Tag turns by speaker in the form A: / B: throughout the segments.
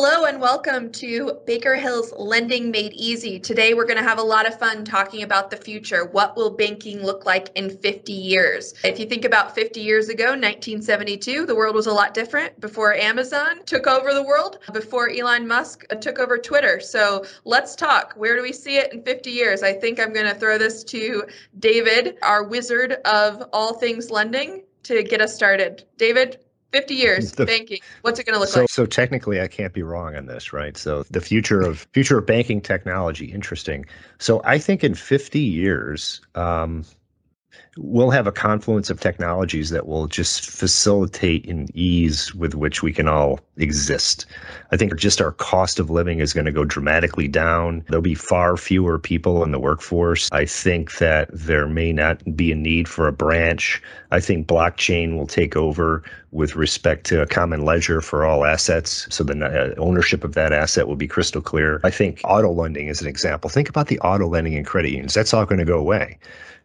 A: Hello and welcome to Baker Hill's Lending Made Easy. Today we're going to have a lot of fun talking about the future. What will banking look like in 50 years? If you think about 50 years ago, 1972, the world was a lot different before Amazon took over the world, before Elon Musk uh, took over Twitter. So let's talk. Where do we see it in 50 years? I think I'm going to throw this to David, our wizard of all things lending, to get us started. David, 50 years. The, banking what's it going to look
B: so,
A: like?
B: so technically i can't be wrong on this right? So the future of future of banking technology interesting. So i think in 50 years um, we'll have a confluence of technologies that will just facilitate and ease with which we can all exist. I think just our cost of living is going to go dramatically down. There'll be far fewer people in the workforce. I think that there may not be a need for a branch. I think blockchain will take over with respect to a common ledger for all assets. So the uh, ownership of that asset will be crystal clear. I think auto lending is an example. Think about the auto lending and credit unions. That's all going to go away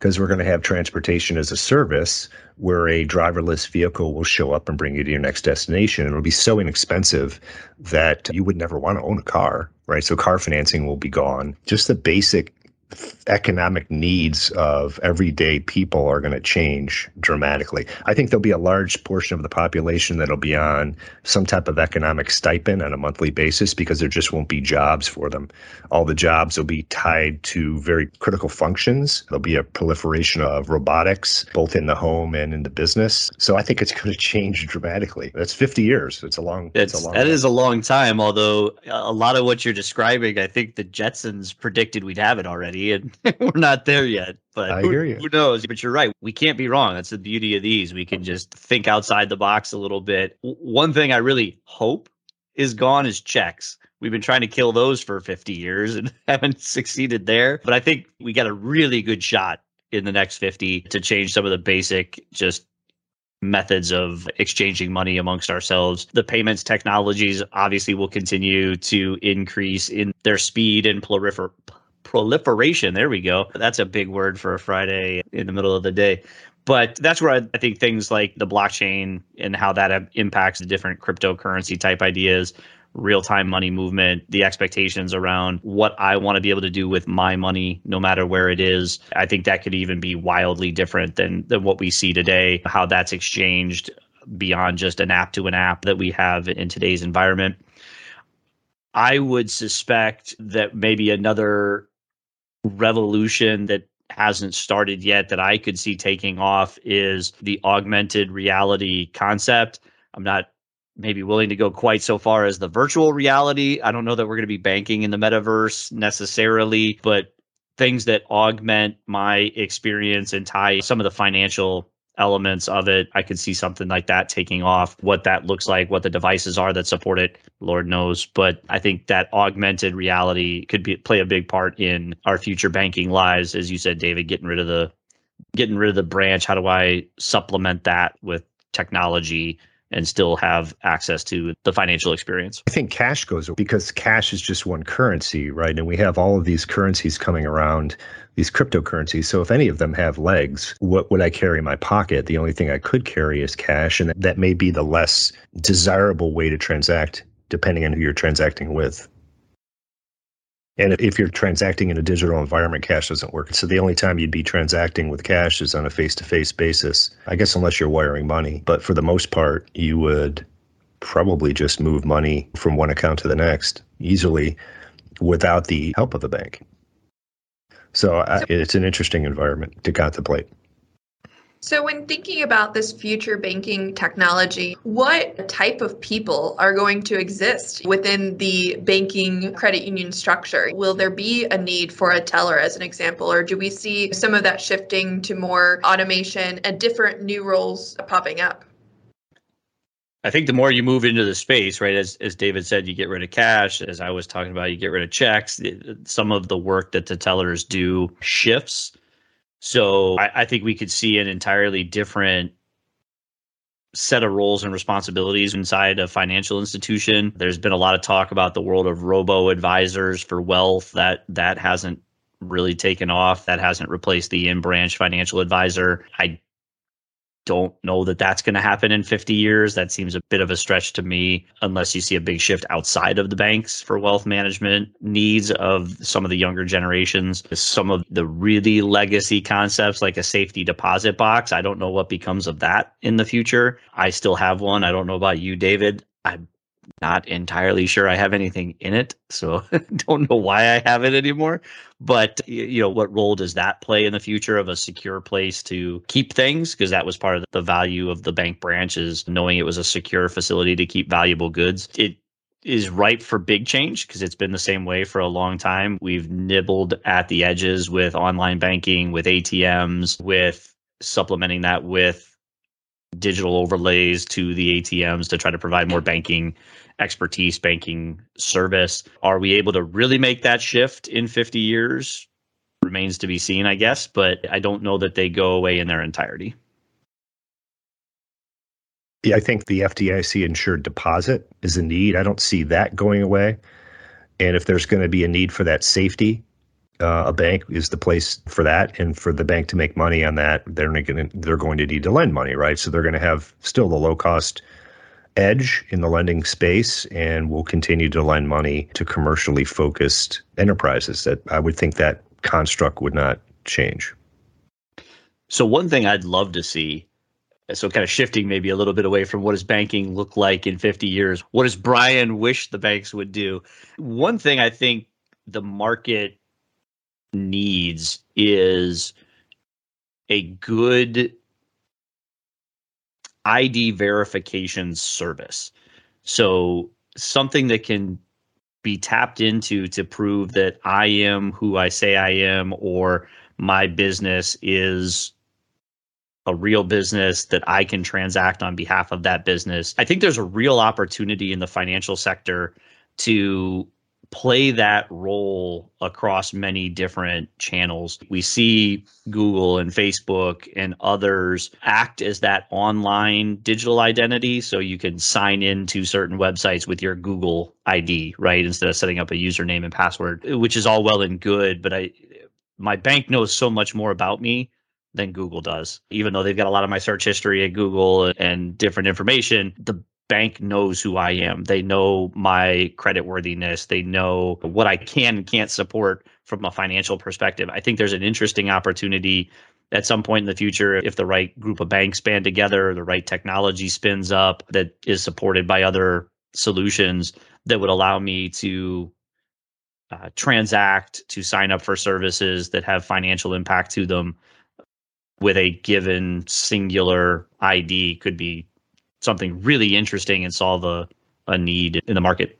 B: because we're going to have transportation as a service where a driverless vehicle will show up and bring you to your next destination. It'll be so inexpensive that you would never want to own a car, right? So car financing will be gone. Just the basic economic needs of everyday people are going to change dramatically. I think there'll be a large portion of the population that'll be on some type of economic stipend on a monthly basis because there just won't be jobs for them. All the jobs will be tied to very critical functions. There'll be a proliferation of robotics, both in the home and in the business. So I think it's going to change dramatically. That's 50 years. It's a long,
C: it's,
B: it's a long
C: that is a long time. Although a lot of what you're describing, I think the Jetsons predicted we'd have it already and we're not there yet. But
B: I
C: who,
B: hear you.
C: who knows? But you're right. We can't be wrong. That's the beauty of these. We can just think outside the box a little bit. One thing I really hope is gone is checks. We've been trying to kill those for 50 years and haven't succeeded there. But I think we got a really good shot in the next 50 to change some of the basic just methods of exchanging money amongst ourselves. The payments technologies obviously will continue to increase in their speed and prolifer- proliferation. There we go. That's a big word for a Friday in the middle of the day. But that's where I, think things like the blockchain and how that impacts the different cryptocurrency type ideas, real time money movement, the expectations around what I want to be able to do with my money, no matter where it is. I think that could even be wildly different than, than what we see today, how that's exchanged beyond just an app to an app that we have in today's environment. I would suspect that maybe another revolution that hasn't started yet that I could see taking off is the augmented reality concept. I'm not maybe willing to go quite so far as the virtual reality. I don't know that we're going to be banking in the metaverse necessarily, but things that augment my experience and tie some of the financial elements of it. I could see something like that taking off. What that looks like, what the devices are that support it, Lord knows. But I think that augmented reality could be play a big part in our future banking lives, as you said, David. Getting rid of the getting rid of the branch. How do I supplement that with technology? And still have access to the financial experience.
B: I think cash goes because cash is just one currency, right? And we have all of these currencies coming around, these cryptocurrencies. So if any of them have legs, what would I carry in my pocket? The only thing I could carry is cash. And that may be the less desirable way to transact depending on who you're transacting with. And if you're transacting in a digital environment, cash doesn't work. So the only time you'd be transacting with cash is on a face to face basis, I guess, unless you're wiring money. But for the most part, you would probably just move money from one account to the next easily without the help of a bank. So uh, I, it's an interesting environment to contemplate.
A: So, when thinking about this future banking technology, what type of people are going to exist within the banking credit union structure? Will there be a need for a teller, as an example, or do we see some of that shifting to more automation and different new roles popping up?
C: I think the more you move into the space, right, as as David said, you get rid of cash. As I was talking about, you get rid of checks. Some of the work that the tellers do shifts so I, I think we could see an entirely different set of roles and responsibilities inside a financial institution. There's been a lot of talk about the world of robo advisors for wealth that that hasn't really taken off. That hasn't replaced the in branch financial advisor. I don't know that that's going to happen in 50 years. That seems a bit of a stretch to me, unless you see a big shift outside of the banks for wealth management needs of some of the younger generations. Some of the really legacy concepts, like a safety deposit box, I don't know what becomes of that in the future. I still have one. I don't know about you, David. I'm not entirely sure I have anything in it, so don't know why I have it anymore. But you know, what role does that play in the future of a secure place to keep things? Because that was part of the value of the bank branches, knowing it was a secure facility to keep valuable goods. It is ripe for big change because it's been the same way for a long time. We've nibbled at the edges with online banking, with ATMs, with supplementing that with digital overlays to the ATMs to try to provide more banking expertise, banking service. Are we able to really make that shift in 50 years? Remains to be seen, I guess, but I don't know that they go away in their entirety.
B: Yeah, I think the FDIC insured deposit is a need. I don't see that going away. And if there's going to be a need for that safety, uh, a bank is the place for that, and for the bank to make money on that, they're going to they're going to need to lend money, right? So they're going to have still the low cost edge in the lending space, and will continue to lend money to commercially focused enterprises. That I would think that construct would not change.
C: So one thing I'd love to see so kind of shifting maybe a little bit away from what does banking look like in 50 years what does Bryan wish the banks would do one thing i think the market needs is a good ID verification service. So something that can be tapped into to prove that I am who I say I am or my business is a real business that I can transact on behalf of that business. I think there's a real opportunity in the financial sector to play that role across many different channels. We see Google and Facebook and others act as that online digital identity. So you can sign into certain websites with your Google ID, right? Instead of setting up a username and password, which is all well and good. But I, my bank knows so much more about me than Google does. Even though they've got a lot of my search history at Google and different information, the bank knows who I am. They know my credit worthiness. They know what I can and can't support from a financial perspective. I think there's an interesting opportunity at some point in the future if the right group of banks band together, the right technology spins up that is supported by other solutions that would allow me to uh, transact, to sign up for services that have financial impact to them with a given singular ID could be something really interesting and solve a, a need in the market.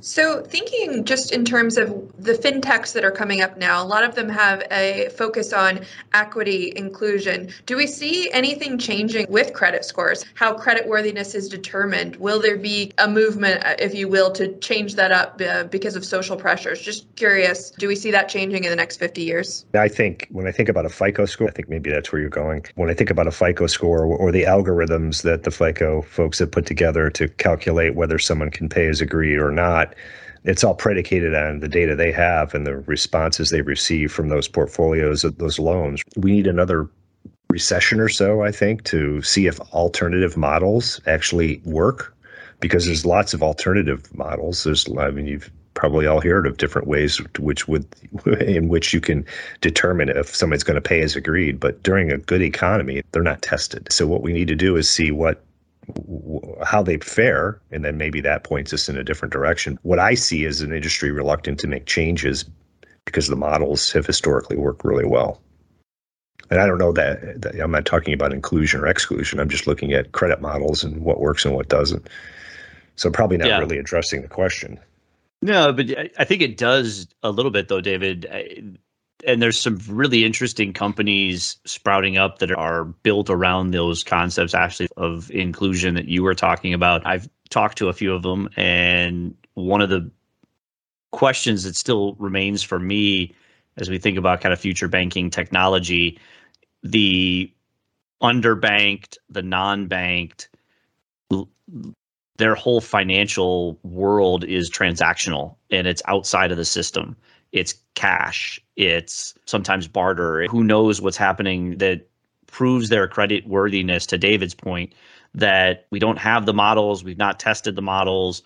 A: So, thinking just in terms of the fintechs that are coming up now, a lot of them have a focus on equity inclusion. Do we see anything changing with credit scores? How credit worthiness is determined? Will there be a movement, uh, if you will, to change that up uh, because of social pressures? Just curious, do we see that changing in the next 50 years?
B: I think when I think about a FICO score, I think maybe that's where you're going. When I think about a FICO score or the algorithms that the FICO folks have put together to calculate whether someone can pay as agreed or not it's all predicated on the data they have and the responses they receive from those portfolios of those loans. We need another recession or so, I think, to see if alternative models actually work because there's lots of alternative models. There's, I mean, you've probably all heard of different ways which would in which you can determine if somebody's going to pay as agreed but during a good economy they're not tested so what we need to do is see what how they fare, and then maybe that points us in a different direction. What I see is an industry reluctant to make changes because the models have historically worked really well. And I don't know that, that, I'm not talking about inclusion or exclusion. I'm just looking at credit models and what works and what doesn't. So probably not yeah. really addressing the question.
C: No, but I think it does a little bit though, David and there's some really interesting companies sprouting up that are built around those concepts actually of inclusion that you were talking about. I've talked to a few of them and one of the questions that still remains for me as we think about kind of future banking technology, the underbanked, the non-banked their whole financial world is transactional and it's outside of the system it's cash, it's sometimes barter. Who knows what's happening that proves their credit worthiness to David's point that we don't have the models, we've not tested the models.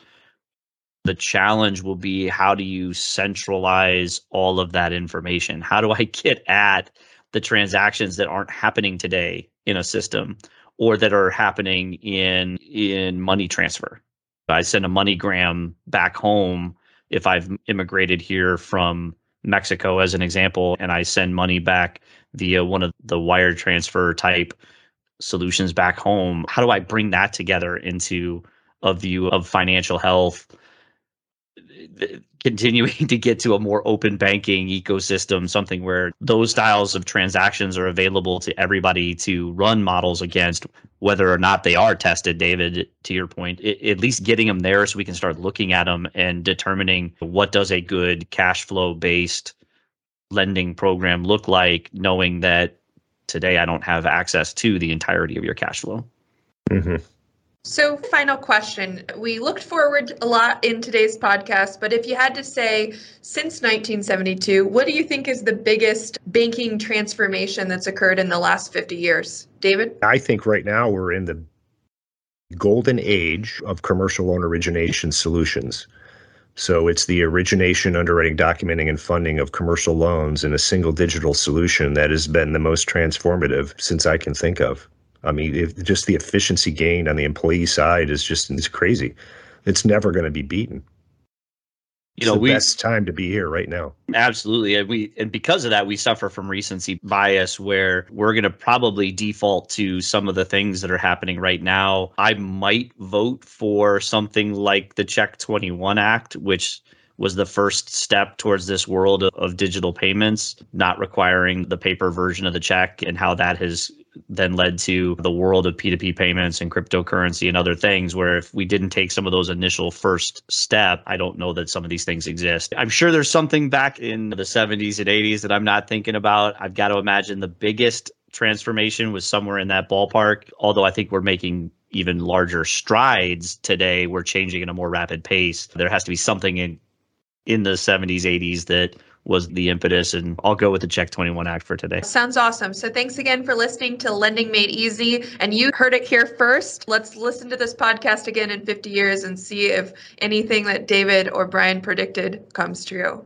C: The challenge will be how do you centralize all of that information? How do I get at the transactions that aren't happening today in a system or that are happening in in money transfer? I send a MoneyGram back home if I've immigrated here from Mexico as an example and I send money back via one of the wire transfer type solutions back home, how do I bring that together into a view of financial health? Continuing to get to a more open banking ecosystem, something where those styles of transactions are available to everybody to run models against, whether or not they are tested. David, to your point, it, at least getting them there so we can start looking at them and determining what does a good cash flow based lending program look like, knowing that today I don't have access to the entirety of your cash flow.
B: Mm-hmm.
A: So, final question. We looked forward a lot in today's podcast, but if you had to say since 1972, what do you think is the biggest banking transformation that's occurred in the last 50 years? David?
B: I think right now we're in the golden age of commercial loan origination solutions. So it's the origination, underwriting, documenting, and funding of commercial loans in a single digital solution that has been the most transformative since I can think of. I mean, if, just the efficiency gained on the employee side is just it's crazy. It's never going to be beaten. You know, the we, best time to be here right now.
C: Absolutely, and we and because of that, we suffer from recency bias, where we're going to probably default to some of the things that are happening right now. I might vote for something like the Check Twenty One Act, which was the first step towards this world of digital payments, not requiring the paper version of the check, and how that has then led to the world of P2P payments and cryptocurrency and other things where if we didn't take some of those initial first step, I don't know that some of these things exist. I'm sure there's something back in the 70s and 80s that I'm not thinking about. I've got to imagine the biggest transformation was somewhere in that ballpark, although I think we're making even larger strides today. We're changing at a more rapid pace. There has to be something in in the 70s, 80s that was the impetus. And I'll go with the Check 21 Act for today.
A: Sounds awesome. So thanks again for listening to Lending Made Easy. And you heard it here first. Let's listen to this podcast again in 50 years and see if anything that David or Bryan predicted comes true.